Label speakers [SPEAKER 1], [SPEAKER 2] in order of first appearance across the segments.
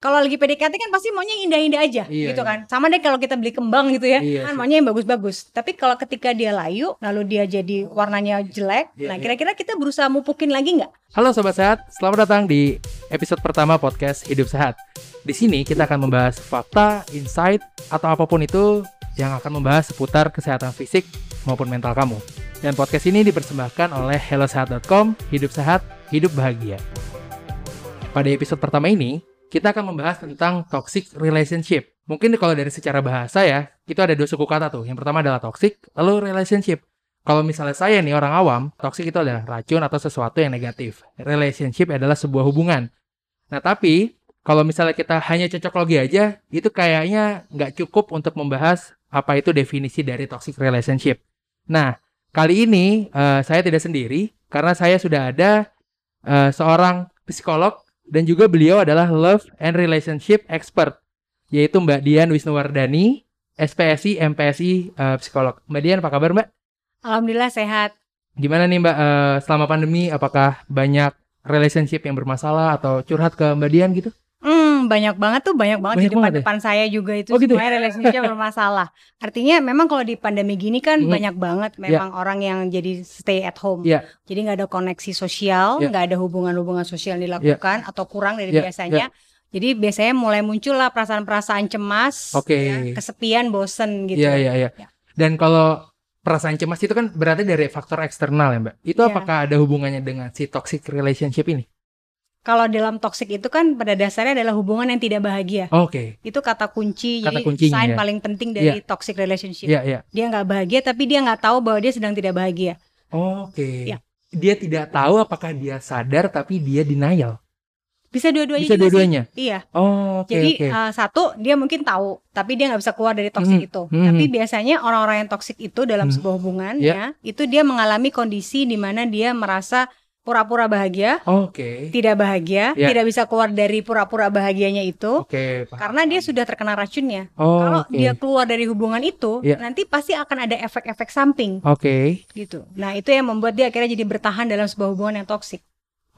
[SPEAKER 1] Kalau lagi PDKT kan pasti maunya yang indah-indah aja
[SPEAKER 2] Iya,
[SPEAKER 1] gitu
[SPEAKER 2] iya.
[SPEAKER 1] kan. Sama deh kalau kita beli kembang gitu ya.
[SPEAKER 2] Iya
[SPEAKER 1] kan maunya yang bagus-bagus. Tapi kalau ketika dia layu lalu dia jadi warnanya jelek,
[SPEAKER 2] Iya,
[SPEAKER 1] nah
[SPEAKER 2] iya.
[SPEAKER 1] kira-kira kita berusaha mupukin lagi nggak?
[SPEAKER 2] Halo Sobat Sehat, selamat datang di episode pertama podcast Hidup Sehat. Di sini kita akan membahas fakta, insight, atau apa pun itu yang akan membahas seputar kesehatan fisik maupun mental kamu. Dan podcast ini dipersembahkan oleh hellosehat.com, hidup sehat, hidup bahagia. Pada episode pertama ini, kita akan membahas tentang toxic relationship. Mungkin kalau dari secara bahasa ya, itu ada dua suku kata tuh. Yang pertama adalah toxic, lalu relationship. Kalau misalnya saya nih orang awam, toxic itu adalah racun atau sesuatu yang negatif. Relationship adalah sebuah hubungan. Nah tapi, kalau misalnya kita hanya cocok logi aja, itu kayaknya nggak cukup untuk membahas apa itu definisi dari toxic relationship. Nah, kali ini eh, saya tidak sendiri, karena saya sudah ada eh, seorang psikolog dan juga beliau adalah love and relationship expert, yaitu Mbak Dian Wisnuwardani, SPSI, MPSI, eh, psikolog. Mbak Dian, apa kabar Mbak?
[SPEAKER 1] Alhamdulillah sehat.
[SPEAKER 2] Gimana nih Mbak eh, selama pandemi apakah banyak relationship yang bermasalah atau curhat ke Mbak Dian gitu?
[SPEAKER 1] Hmm, banyak banget tuh, banyak banget
[SPEAKER 2] Banyak
[SPEAKER 1] di depan
[SPEAKER 2] banget ya?
[SPEAKER 1] depan saya juga itu
[SPEAKER 2] Oh, gitu ya?
[SPEAKER 1] semuanya relationship bermasalah. Artinya memang kalau di pandemi gini kan
[SPEAKER 2] Hmm.
[SPEAKER 1] banyak banget memang orang yang jadi stay at home.
[SPEAKER 2] Iya.
[SPEAKER 1] Jadi nggak ada koneksi sosial,
[SPEAKER 2] Iya.
[SPEAKER 1] nggak ada hubungan-hubungan sosial yang dilakukan atau kurang dari
[SPEAKER 2] Iya,
[SPEAKER 1] biasanya. Jadi biasanya mulai muncul lah perasaan-perasaan cemas,
[SPEAKER 2] Oke.
[SPEAKER 1] ya, kesepian, bosen gitu.
[SPEAKER 2] Iya iya iya.
[SPEAKER 1] Ya.
[SPEAKER 2] Dan kalau perasaan cemas itu kan berarti dari faktor eksternal ya Mbak. Itu
[SPEAKER 1] Iya.
[SPEAKER 2] apakah ada hubungannya dengan si toxic relationship ini?
[SPEAKER 1] Kalau dalam toxic itu kan pada dasarnya adalah hubungan yang tidak bahagia.
[SPEAKER 2] Oke.
[SPEAKER 1] Itu kata kunci,
[SPEAKER 2] Kata
[SPEAKER 1] jadi
[SPEAKER 2] kuncinya,
[SPEAKER 1] sign
[SPEAKER 2] ya.
[SPEAKER 1] paling penting dari toxic relationship.
[SPEAKER 2] Iya iya.
[SPEAKER 1] Dia nggak bahagia, tapi dia nggak tahu bahwa dia sedang tidak bahagia.
[SPEAKER 2] Oke.
[SPEAKER 1] Ya.
[SPEAKER 2] Dia tidak tahu apakah dia sadar tapi dia denial.
[SPEAKER 1] Bisa dua-duanya
[SPEAKER 2] Bisa dua-duanya.
[SPEAKER 1] Iya.
[SPEAKER 2] Oh, oke
[SPEAKER 1] Jadi
[SPEAKER 2] oke.
[SPEAKER 1] uh, satu dia mungkin tahu, tapi dia nggak bisa keluar dari toksik
[SPEAKER 2] Mhm,
[SPEAKER 1] itu.
[SPEAKER 2] mhm.
[SPEAKER 1] Tapi biasanya orang-orang yang toksik itu dalam
[SPEAKER 2] Mhm.
[SPEAKER 1] sebuah hubungan
[SPEAKER 2] Ya.
[SPEAKER 1] ya, itu dia mengalami kondisi di mana dia merasa pura-pura bahagia,
[SPEAKER 2] Oke.
[SPEAKER 1] tidak bahagia,
[SPEAKER 2] Ya.
[SPEAKER 1] tidak bisa keluar dari pura-pura bahagianya itu
[SPEAKER 2] Oke, paham.
[SPEAKER 1] karena dia sudah terkena racunnya.
[SPEAKER 2] Oh,
[SPEAKER 1] Kalau
[SPEAKER 2] oke.
[SPEAKER 1] dia keluar dari hubungan itu,
[SPEAKER 2] Ya.
[SPEAKER 1] nanti pasti akan ada efek-efek samping
[SPEAKER 2] Oke.
[SPEAKER 1] gitu. Nah, itu yang membuat dia akhirnya jadi bertahan dalam sebuah hubungan yang toksik.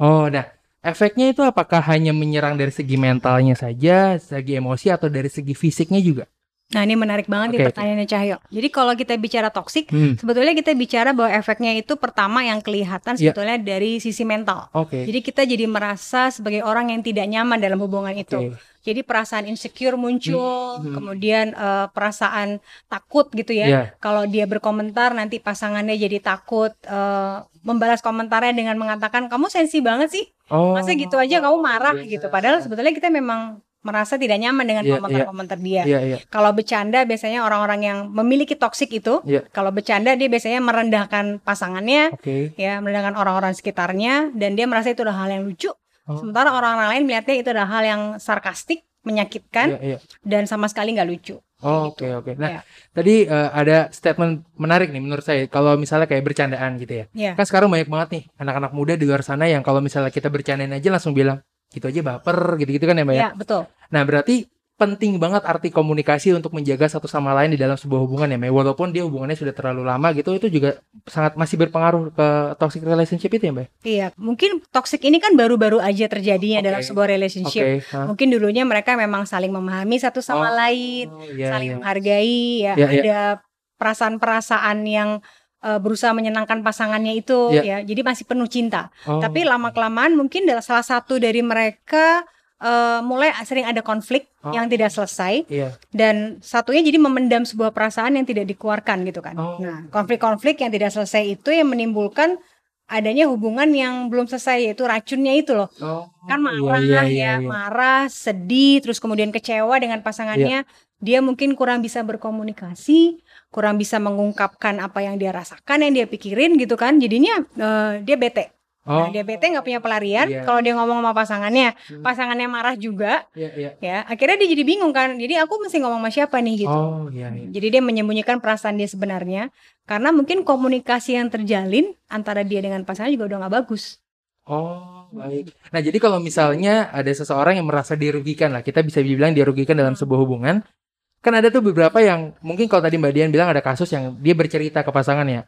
[SPEAKER 2] Oh, nah, efeknya itu apakah hanya menyerang dari segi mentalnya saja, segi emosi atau dari segi fisiknya juga?
[SPEAKER 1] Nah, ini menarik banget nih
[SPEAKER 2] Oke, oke.
[SPEAKER 1] pertanyaannya Cahyo. Jadi kalau kita bicara toksik,
[SPEAKER 2] Hmm.
[SPEAKER 1] Sebetulnya kita bicara bahwa efeknya itu pertama yang kelihatan
[SPEAKER 2] Iya.
[SPEAKER 1] sebetulnya dari sisi mental.
[SPEAKER 2] Oke.
[SPEAKER 1] Jadi kita jadi merasa sebagai orang yang tidak nyaman dalam hubungan itu.
[SPEAKER 2] Oke.
[SPEAKER 1] Jadi perasaan insecure muncul,
[SPEAKER 2] Hmm, hmm.
[SPEAKER 1] kemudian eh, perasaan takut gitu ya.
[SPEAKER 2] Iya.
[SPEAKER 1] Kalau dia berkomentar nanti pasangannya jadi takut eh, membalas komentarnya dengan mengatakan kamu sensi banget sih.
[SPEAKER 2] Oh.
[SPEAKER 1] Masa gitu aja kamu marah gitu. Padahal sebetulnya kita memang merasa tidak nyaman dengan
[SPEAKER 2] Iya,
[SPEAKER 1] komentar-komentar dia.
[SPEAKER 2] Iya, iya.
[SPEAKER 1] Kalau bercanda biasanya orang-orang yang memiliki toksik itu,
[SPEAKER 2] Iya.
[SPEAKER 1] kalau bercanda dia biasanya merendahkan pasangannya,
[SPEAKER 2] Oke.
[SPEAKER 1] ya merendahkan orang-orang sekitarnya, dan dia merasa itu adalah hal yang lucu.
[SPEAKER 2] Oh.
[SPEAKER 1] Sementara orang-orang lain melihatnya itu adalah hal yang sarkastik, menyakitkan,
[SPEAKER 2] Iya, iya.
[SPEAKER 1] dan sama sekali nggak lucu.
[SPEAKER 2] Oh,
[SPEAKER 1] Gitu.
[SPEAKER 2] Oke, oke. Nah,
[SPEAKER 1] Ya.
[SPEAKER 2] tadi eh, ada statement menarik nih menurut saya. Kalau misalnya kayak bercandaan gitu ya.
[SPEAKER 1] Ya.
[SPEAKER 2] Kan sekarang banyak banget nih anak-anak muda di luar sana yang kalau misalnya kita bercandain aja langsung bilang gitu aja baper gitu-gitu kan ya, Mbak ya?
[SPEAKER 1] Ya, betul.
[SPEAKER 2] Nah, berarti penting banget arti komunikasi untuk menjaga satu sama lain di dalam sebuah hubungan ya, Mbak. Walaupun dia hubungannya sudah terlalu lama gitu, itu juga sangat masih berpengaruh ke toxic relationship itu ya, Mbak?
[SPEAKER 1] Iya, mungkin toksik ini kan baru-baru aja terjadinya
[SPEAKER 2] Oke.
[SPEAKER 1] dalam sebuah relationship.
[SPEAKER 2] Oke. hah?
[SPEAKER 1] Mungkin dulunya mereka memang saling memahami satu sama
[SPEAKER 2] Oh,
[SPEAKER 1] lain,
[SPEAKER 2] Oh, iya,
[SPEAKER 1] saling
[SPEAKER 2] iya.
[SPEAKER 1] menghargai ya
[SPEAKER 2] Ya, ya.
[SPEAKER 1] ada perasaan-perasaan yang eh, berusaha menyenangkan pasangannya itu
[SPEAKER 2] Ya.
[SPEAKER 1] ya jadi masih penuh cinta
[SPEAKER 2] Oh,
[SPEAKER 1] tapi lama kelamaan mungkin salah satu dari mereka eh, mulai sering ada konflik
[SPEAKER 2] Oh.
[SPEAKER 1] yang tidak selesai
[SPEAKER 2] Iya.
[SPEAKER 1] dan satunya jadi memendam sebuah perasaan yang tidak dikeluarkan gitu kan
[SPEAKER 2] Oh.
[SPEAKER 1] nah konflik-konflik yang tidak selesai itu yang menimbulkan adanya hubungan yang belum selesai yaitu racunnya itu loh
[SPEAKER 2] Oh,
[SPEAKER 1] kan
[SPEAKER 2] iya,
[SPEAKER 1] marah
[SPEAKER 2] iya, iya,
[SPEAKER 1] ya,
[SPEAKER 2] iya.
[SPEAKER 1] marah, sedih, terus kemudian kecewa dengan pasangannya. Dia mungkin kurang bisa berkomunikasi, kurang bisa mengungkapkan apa yang dia rasakan, yang dia pikirin gitu kan. Jadinya eh, dia bete.
[SPEAKER 2] Oh,
[SPEAKER 1] Nah, dia bete nggak punya pelarian.
[SPEAKER 2] Iya.
[SPEAKER 1] Kalau dia ngomong sama pasangannya,
[SPEAKER 2] Hmm.
[SPEAKER 1] pasangannya marah juga,
[SPEAKER 2] iya, iya.
[SPEAKER 1] ya. Akhirnya dia jadi bingung kan. Jadi aku mesti ngomong sama siapa nih gitu.
[SPEAKER 2] Oh, iya, iya.
[SPEAKER 1] Jadi dia menyembunyikan perasaan dia sebenarnya karena mungkin komunikasi yang terjalin antara dia dengan pasangannya juga udah nggak bagus.
[SPEAKER 2] Oh, baik. Nah, jadi kalau misalnya ada seseorang yang merasa dirugikan lah, kita bisa dibilang dirugikan dalam sebuah hubungan, kan ada tuh beberapa yang mungkin kalau tadi Mbak Dian bilang ada kasus yang dia bercerita ke pasangannya.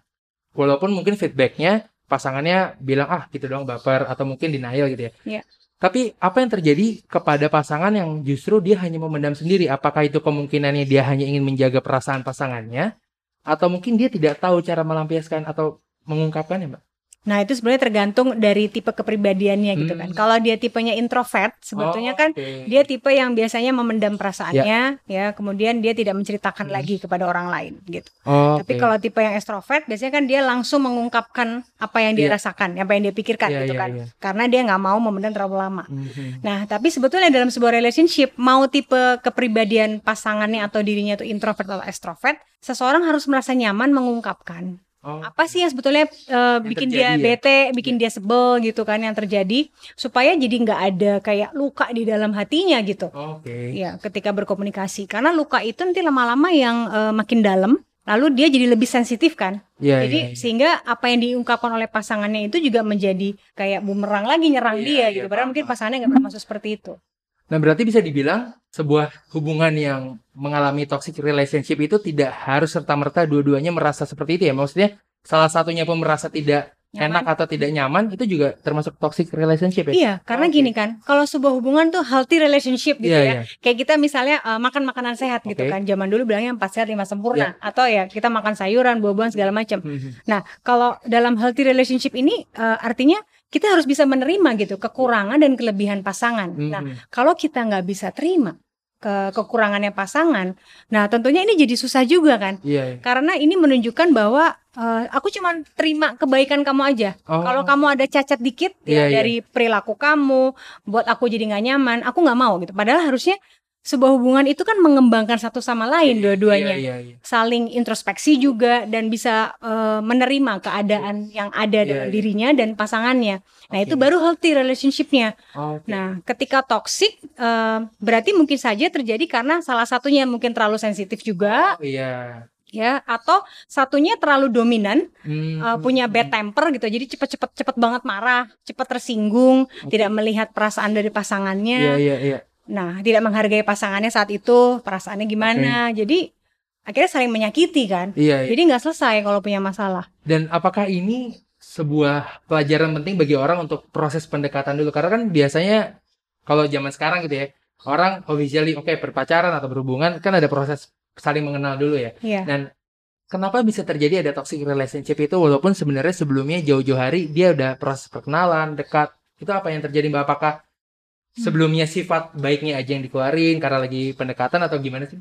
[SPEAKER 2] Walaupun mungkin feedbacknya pasangannya bilang ah gitu doang baper atau mungkin denial gitu ya.
[SPEAKER 1] Iya.
[SPEAKER 2] Tapi apa yang terjadi kepada pasangan yang justru dia hanya memendam sendiri? Apakah itu kemungkinannya dia hanya ingin menjaga perasaan pasangannya? Atau mungkin dia tidak tahu cara melampiaskan atau mengungkapkannya, Mbak?
[SPEAKER 1] Nah, itu sebenarnya tergantung dari tipe kepribadiannya gitu kan.
[SPEAKER 2] Hmm.
[SPEAKER 1] Kalau dia tipenya introvert, sebetulnya
[SPEAKER 2] Oh,
[SPEAKER 1] kan dia tipe yang biasanya memendam perasaannya, ya, kemudian dia tidak menceritakan
[SPEAKER 2] Hmm.
[SPEAKER 1] lagi kepada orang lain gitu.
[SPEAKER 2] Oh,
[SPEAKER 1] Tapi
[SPEAKER 2] oke.
[SPEAKER 1] kalau tipe yang extrovert, biasanya kan dia langsung mengungkapkan apa yang dia
[SPEAKER 2] Iya.
[SPEAKER 1] rasakan, apa yang dia pikirkan
[SPEAKER 2] Iya,
[SPEAKER 1] gitu
[SPEAKER 2] iya,
[SPEAKER 1] kan.
[SPEAKER 2] iya.
[SPEAKER 1] Karena dia nggak mau memendam terlalu lama.
[SPEAKER 2] Mhm.
[SPEAKER 1] Nah, tapi sebetulnya dalam sebuah relationship, mau tipe kepribadian pasangannya atau dirinya itu introvert atau extrovert, seseorang harus merasa nyaman mengungkapkan
[SPEAKER 2] Oh,
[SPEAKER 1] apa sih yang sebetulnya eh, bikin dia
[SPEAKER 2] ya?
[SPEAKER 1] bete, bikin dia sebel gitu kan yang terjadi, supaya jadi nggak ada kayak luka di dalam hatinya gitu.
[SPEAKER 2] Oke.
[SPEAKER 1] Ya, ketika berkomunikasi, karena luka itu nanti lama-lama yang eh, makin dalam, lalu dia jadi lebih sensitif kan.
[SPEAKER 2] Iya,
[SPEAKER 1] Jadi
[SPEAKER 2] iya, iya.
[SPEAKER 1] sehingga apa yang diungkapkan oleh pasangannya itu juga menjadi kayak bumerang lagi nyerang
[SPEAKER 2] Iya,
[SPEAKER 1] dia
[SPEAKER 2] iya,
[SPEAKER 1] gitu. Padahal
[SPEAKER 2] paham,
[SPEAKER 1] mungkin pasangannya nggak masuk seperti itu.
[SPEAKER 2] Nah, berarti bisa dibilang sebuah hubungan yang mengalami toxic relationship itu tidak harus serta-merta dua-duanya merasa seperti itu ya. Maksudnya salah satunya pun merasa tidak
[SPEAKER 1] Nyaman.
[SPEAKER 2] enak atau tidak nyaman itu juga termasuk toxic relationship ya.
[SPEAKER 1] Iya, karena
[SPEAKER 2] Oke.
[SPEAKER 1] gini kan, kalau sebuah hubungan tuh healthy relationship gitu
[SPEAKER 2] Iya,
[SPEAKER 1] ya.
[SPEAKER 2] iya.
[SPEAKER 1] Kayak kita misalnya eh, makan makanan sehat gitu
[SPEAKER 2] Oke.
[SPEAKER 1] kan. Zaman dulu bilangnya empat sehat lima sempurna atau ya kita makan sayuran, buah-buahan segala macam.
[SPEAKER 2] Mhm.
[SPEAKER 1] Nah, kalau dalam healthy relationship ini eh, artinya kita harus bisa menerima gitu kekurangan dan kelebihan pasangan. Nah,
[SPEAKER 2] Mhm.
[SPEAKER 1] kalau kita nggak bisa terima ke kekurangannya pasangan, nah tentunya ini jadi susah juga kan.
[SPEAKER 2] Iya. iya.
[SPEAKER 1] Karena ini menunjukkan bahwa eh, aku cuma terima kebaikan kamu aja.
[SPEAKER 2] Oh,
[SPEAKER 1] Kalau kamu ada cacat dikit
[SPEAKER 2] Iya,
[SPEAKER 1] ya
[SPEAKER 2] iya.
[SPEAKER 1] dari perilaku kamu, buat aku jadi nggak nyaman, aku nggak mau gitu. Padahal harusnya sebuah hubungan itu kan mengembangkan satu sama lain dua-duanya,
[SPEAKER 2] Iya, iya, iya.
[SPEAKER 1] saling introspeksi juga dan bisa eh, menerima keadaan yang ada
[SPEAKER 2] Iya,
[SPEAKER 1] dalam
[SPEAKER 2] iya.
[SPEAKER 1] dirinya dan pasangannya. Nah
[SPEAKER 2] Oke.
[SPEAKER 1] itu baru healthy relationshipnya.
[SPEAKER 2] Oke.
[SPEAKER 1] Nah ketika toxic eh, berarti mungkin saja terjadi karena salah satunya mungkin terlalu sensitif juga
[SPEAKER 2] Oh, iya.
[SPEAKER 1] ya, atau satunya terlalu dominan
[SPEAKER 2] Hmm.
[SPEAKER 1] uh, punya bad temper gitu jadi cepet-cepet cepet banget marah cepet tersinggung
[SPEAKER 2] Oke.
[SPEAKER 1] tidak melihat perasaan dari
[SPEAKER 2] Iya,
[SPEAKER 1] pasangannya
[SPEAKER 2] iya, iya.
[SPEAKER 1] Nah tidak menghargai pasangannya saat itu perasaannya gimana jadi akhirnya saling menyakiti kan
[SPEAKER 2] Iya, iya.
[SPEAKER 1] jadi nggak selesai kalau punya masalah
[SPEAKER 2] Dan apakah ini sebuah pelajaran penting bagi orang untuk proses pendekatan dulu? Karena kan biasanya kalau zaman sekarang gitu ya, orang officially oke berpacaran atau berhubungan kan ada proses saling mengenal dulu ya.
[SPEAKER 1] Iya.
[SPEAKER 2] Dan kenapa bisa terjadi ada toxic relationship itu walaupun sebenarnya sebelumnya jauh-jauh hari dia udah proses perkenalan, dekat. Itu apa yang terjadi Mbak? Apakah sebelumnya sifat baiknya aja yang dikeluarin karena lagi pendekatan atau gimana sih?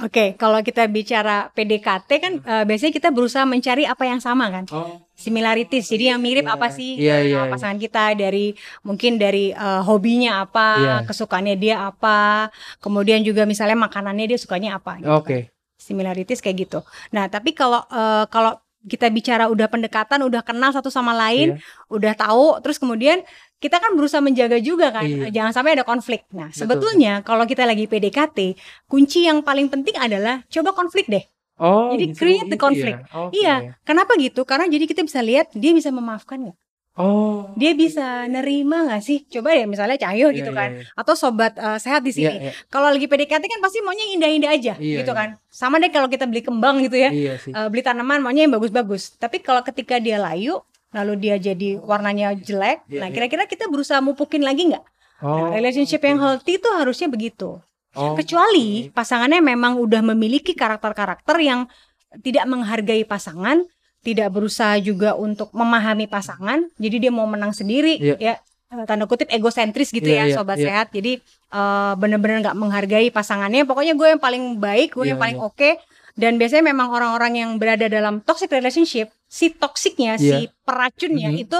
[SPEAKER 1] Oke, kalau kita bicara PDKT kan eh, biasanya kita berusaha mencari apa yang sama kan,
[SPEAKER 2] Oh,
[SPEAKER 1] similarities. Jadi yang mirip
[SPEAKER 2] Iya.
[SPEAKER 1] apa sih
[SPEAKER 2] Iya,
[SPEAKER 1] eh,
[SPEAKER 2] iya,
[SPEAKER 1] sama
[SPEAKER 2] iya.
[SPEAKER 1] pasangan kita dari mungkin dari eh, hobinya apa,
[SPEAKER 2] Iya.
[SPEAKER 1] kesukaannya dia apa, kemudian juga misalnya makanannya dia sukanya apa. gitu
[SPEAKER 2] oke.
[SPEAKER 1] kan. Similarities kayak gitu. Nah, tapi kalau eh, kalau kita bicara udah pendekatan, udah kenal satu sama lain, udah tahu, terus kemudian kita kan berusaha menjaga juga kan,
[SPEAKER 2] Iya.
[SPEAKER 1] jangan sampai ada konflik. Nah,
[SPEAKER 2] Betul,
[SPEAKER 1] sebetulnya kalau kita lagi PDKT, kunci yang paling penting adalah coba konflik deh.
[SPEAKER 2] Oh,
[SPEAKER 1] Jadi create the
[SPEAKER 2] itu
[SPEAKER 1] conflict.
[SPEAKER 2] ya? Oke.
[SPEAKER 1] Iya. Kenapa gitu? Karena jadi kita bisa lihat dia bisa memaafkan nggak?
[SPEAKER 2] Oh.
[SPEAKER 1] Dia bisa nerima nggak sih? Coba ya misalnya Cahyo
[SPEAKER 2] Iya,
[SPEAKER 1] gitu
[SPEAKER 2] iya,
[SPEAKER 1] kan,
[SPEAKER 2] iya.
[SPEAKER 1] atau sobat eh, sehat di
[SPEAKER 2] Iya,
[SPEAKER 1] sini.
[SPEAKER 2] iya.
[SPEAKER 1] Kalau lagi PDKT kan pasti maunya indah-indah aja,
[SPEAKER 2] Iya,
[SPEAKER 1] gitu
[SPEAKER 2] iya.
[SPEAKER 1] kan. Sama deh kalau kita beli kembang gitu ya.
[SPEAKER 2] Iya sih.
[SPEAKER 1] Eh, beli tanaman maunya yang bagus-bagus. Tapi kalau ketika dia layu, lalu dia jadi warnanya jelek,
[SPEAKER 2] Iya,
[SPEAKER 1] nah kira-kira kita berusaha mupukin lagi nggak?
[SPEAKER 2] Oh,
[SPEAKER 1] Nah, relationship yang healthy itu harusnya begitu.
[SPEAKER 2] Oh,
[SPEAKER 1] Kecuali pasangannya memang udah memiliki karakter-karakter yang tidak menghargai pasangan, tidak berusaha juga untuk memahami pasangan, jadi dia mau menang sendiri,
[SPEAKER 2] Iya.
[SPEAKER 1] ya tanda kutip egosentris gitu
[SPEAKER 2] Iya,
[SPEAKER 1] ya,
[SPEAKER 2] iya,
[SPEAKER 1] sobat
[SPEAKER 2] iya.
[SPEAKER 1] sehat. Jadi eh, bener-bener nggak menghargai pasangannya. Pokoknya gue yang paling baik, gue
[SPEAKER 2] Iya,
[SPEAKER 1] yang paling
[SPEAKER 2] iya.
[SPEAKER 1] oke. Dan biasanya memang orang-orang yang berada dalam toxic relationship, si toksiknya, si
[SPEAKER 2] Iya.
[SPEAKER 1] peracunnya
[SPEAKER 2] Mhm.
[SPEAKER 1] itu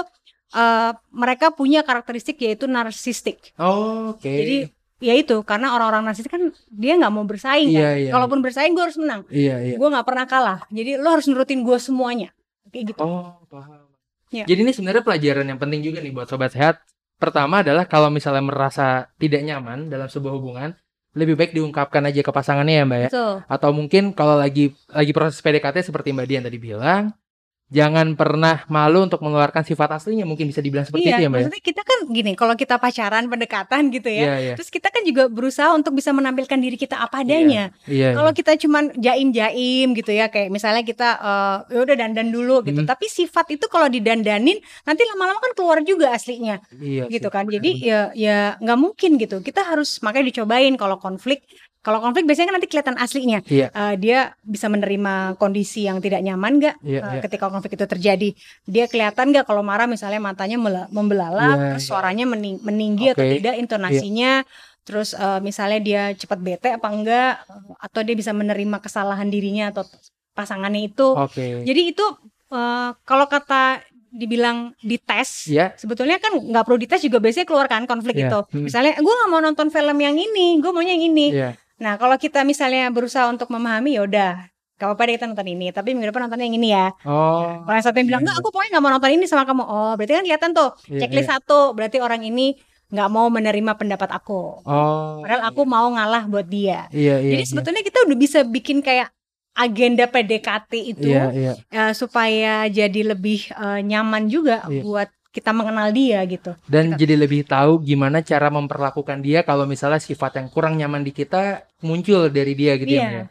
[SPEAKER 1] eh, mereka punya karakteristik yaitu narsistik.
[SPEAKER 2] Oh, Oke.
[SPEAKER 1] Jadi ya itu karena orang-orang narsis kan dia nggak mau bersaing
[SPEAKER 2] Iya,
[SPEAKER 1] kan.
[SPEAKER 2] iya.
[SPEAKER 1] Kalaupun bersaing gue harus menang.
[SPEAKER 2] Iya, iya.
[SPEAKER 1] Gue nggak pernah kalah. Jadi lo harus nurutin gue semuanya. Kayak gitu.
[SPEAKER 2] Oh, paham.
[SPEAKER 1] Iya.
[SPEAKER 2] Jadi ini sebenarnya pelajaran yang penting juga nih buat sobat sehat. Pertama adalah kalau misalnya merasa tidak nyaman dalam sebuah hubungan, lebih baik diungkapkan aja ke pasangannya ya, Mbak ya.
[SPEAKER 1] Betul.
[SPEAKER 2] Atau mungkin kalau lagi lagi proses PDKT seperti Mbak Dian tadi bilang, jangan pernah malu untuk mengeluarkan sifat aslinya mungkin bisa dibilang seperti
[SPEAKER 1] iya,
[SPEAKER 2] itu ya mbak ya?
[SPEAKER 1] maksudnya kita kan gini, kalau kita pacaran, pendekatan gitu ya,
[SPEAKER 2] Iya, iya.
[SPEAKER 1] terus kita kan juga berusaha untuk bisa menampilkan diri kita apa adanya.
[SPEAKER 2] Iya.
[SPEAKER 1] Kalau kita cuman jaim-jaim gitu ya, kayak misalnya kita eh, ya udah dandan dulu gitu,
[SPEAKER 2] Mhm.
[SPEAKER 1] tapi sifat itu kalau didandanin nanti lama-lama kan keluar juga aslinya.
[SPEAKER 2] iya
[SPEAKER 1] gitu
[SPEAKER 2] sih,
[SPEAKER 1] kan jadi ya ya nggak mungkin gitu kita harus makanya dicobain kalau konflik kalau konflik biasanya kan nanti kelihatan aslinya
[SPEAKER 2] Iya.
[SPEAKER 1] Eh, dia bisa menerima kondisi yang tidak nyaman nggak
[SPEAKER 2] Iya,
[SPEAKER 1] eh,
[SPEAKER 2] iya.
[SPEAKER 1] ketika konflik itu terjadi dia kelihatan nggak kalau marah misalnya matanya membelalak
[SPEAKER 2] Iya,
[SPEAKER 1] terus
[SPEAKER 2] iya.
[SPEAKER 1] suaranya mening- meninggi atau
[SPEAKER 2] Oke.
[SPEAKER 1] tidak intonasinya terus eh, misalnya dia cepat bete apa enggak atau dia bisa menerima kesalahan dirinya atau pasangannya itu
[SPEAKER 2] Oke.
[SPEAKER 1] jadi itu eh, kalau kata dibilang dites
[SPEAKER 2] Iya.
[SPEAKER 1] sebetulnya kan nggak perlu dites juga biasanya keluar kan konflik
[SPEAKER 2] Iya.
[SPEAKER 1] itu
[SPEAKER 2] Hmm.
[SPEAKER 1] misalnya gue nggak mau nonton film yang ini gue maunya yang ini
[SPEAKER 2] Iya.
[SPEAKER 1] Nah kalau kita misalnya berusaha untuk memahami ya udah gak apa-apa deh kita nonton ini tapi minggu depan nonton yang ini ya
[SPEAKER 2] Oh.
[SPEAKER 1] kalau yang satu yang bilang nggak aku pokoknya nggak mau nonton ini sama kamu oh berarti kan kelihatan tuh
[SPEAKER 2] Iya,
[SPEAKER 1] checklist satu berarti orang ini nggak mau menerima pendapat aku
[SPEAKER 2] Oh.
[SPEAKER 1] padahal aku mau ngalah buat dia
[SPEAKER 2] Iya, iya.
[SPEAKER 1] jadi sebetulnya kita udah bisa bikin kayak agenda PDKT itu
[SPEAKER 2] Iya, iya.
[SPEAKER 1] eh, supaya jadi lebih eh, nyaman juga
[SPEAKER 2] Iya.
[SPEAKER 1] buat kita mengenal dia gitu
[SPEAKER 2] Dan
[SPEAKER 1] Kita-
[SPEAKER 2] jadi lebih tahu gimana cara memperlakukan dia kalau misalnya sifat yang kurang nyaman di kita muncul dari dia gitu ya.
[SPEAKER 1] Iya.
[SPEAKER 2] Ya?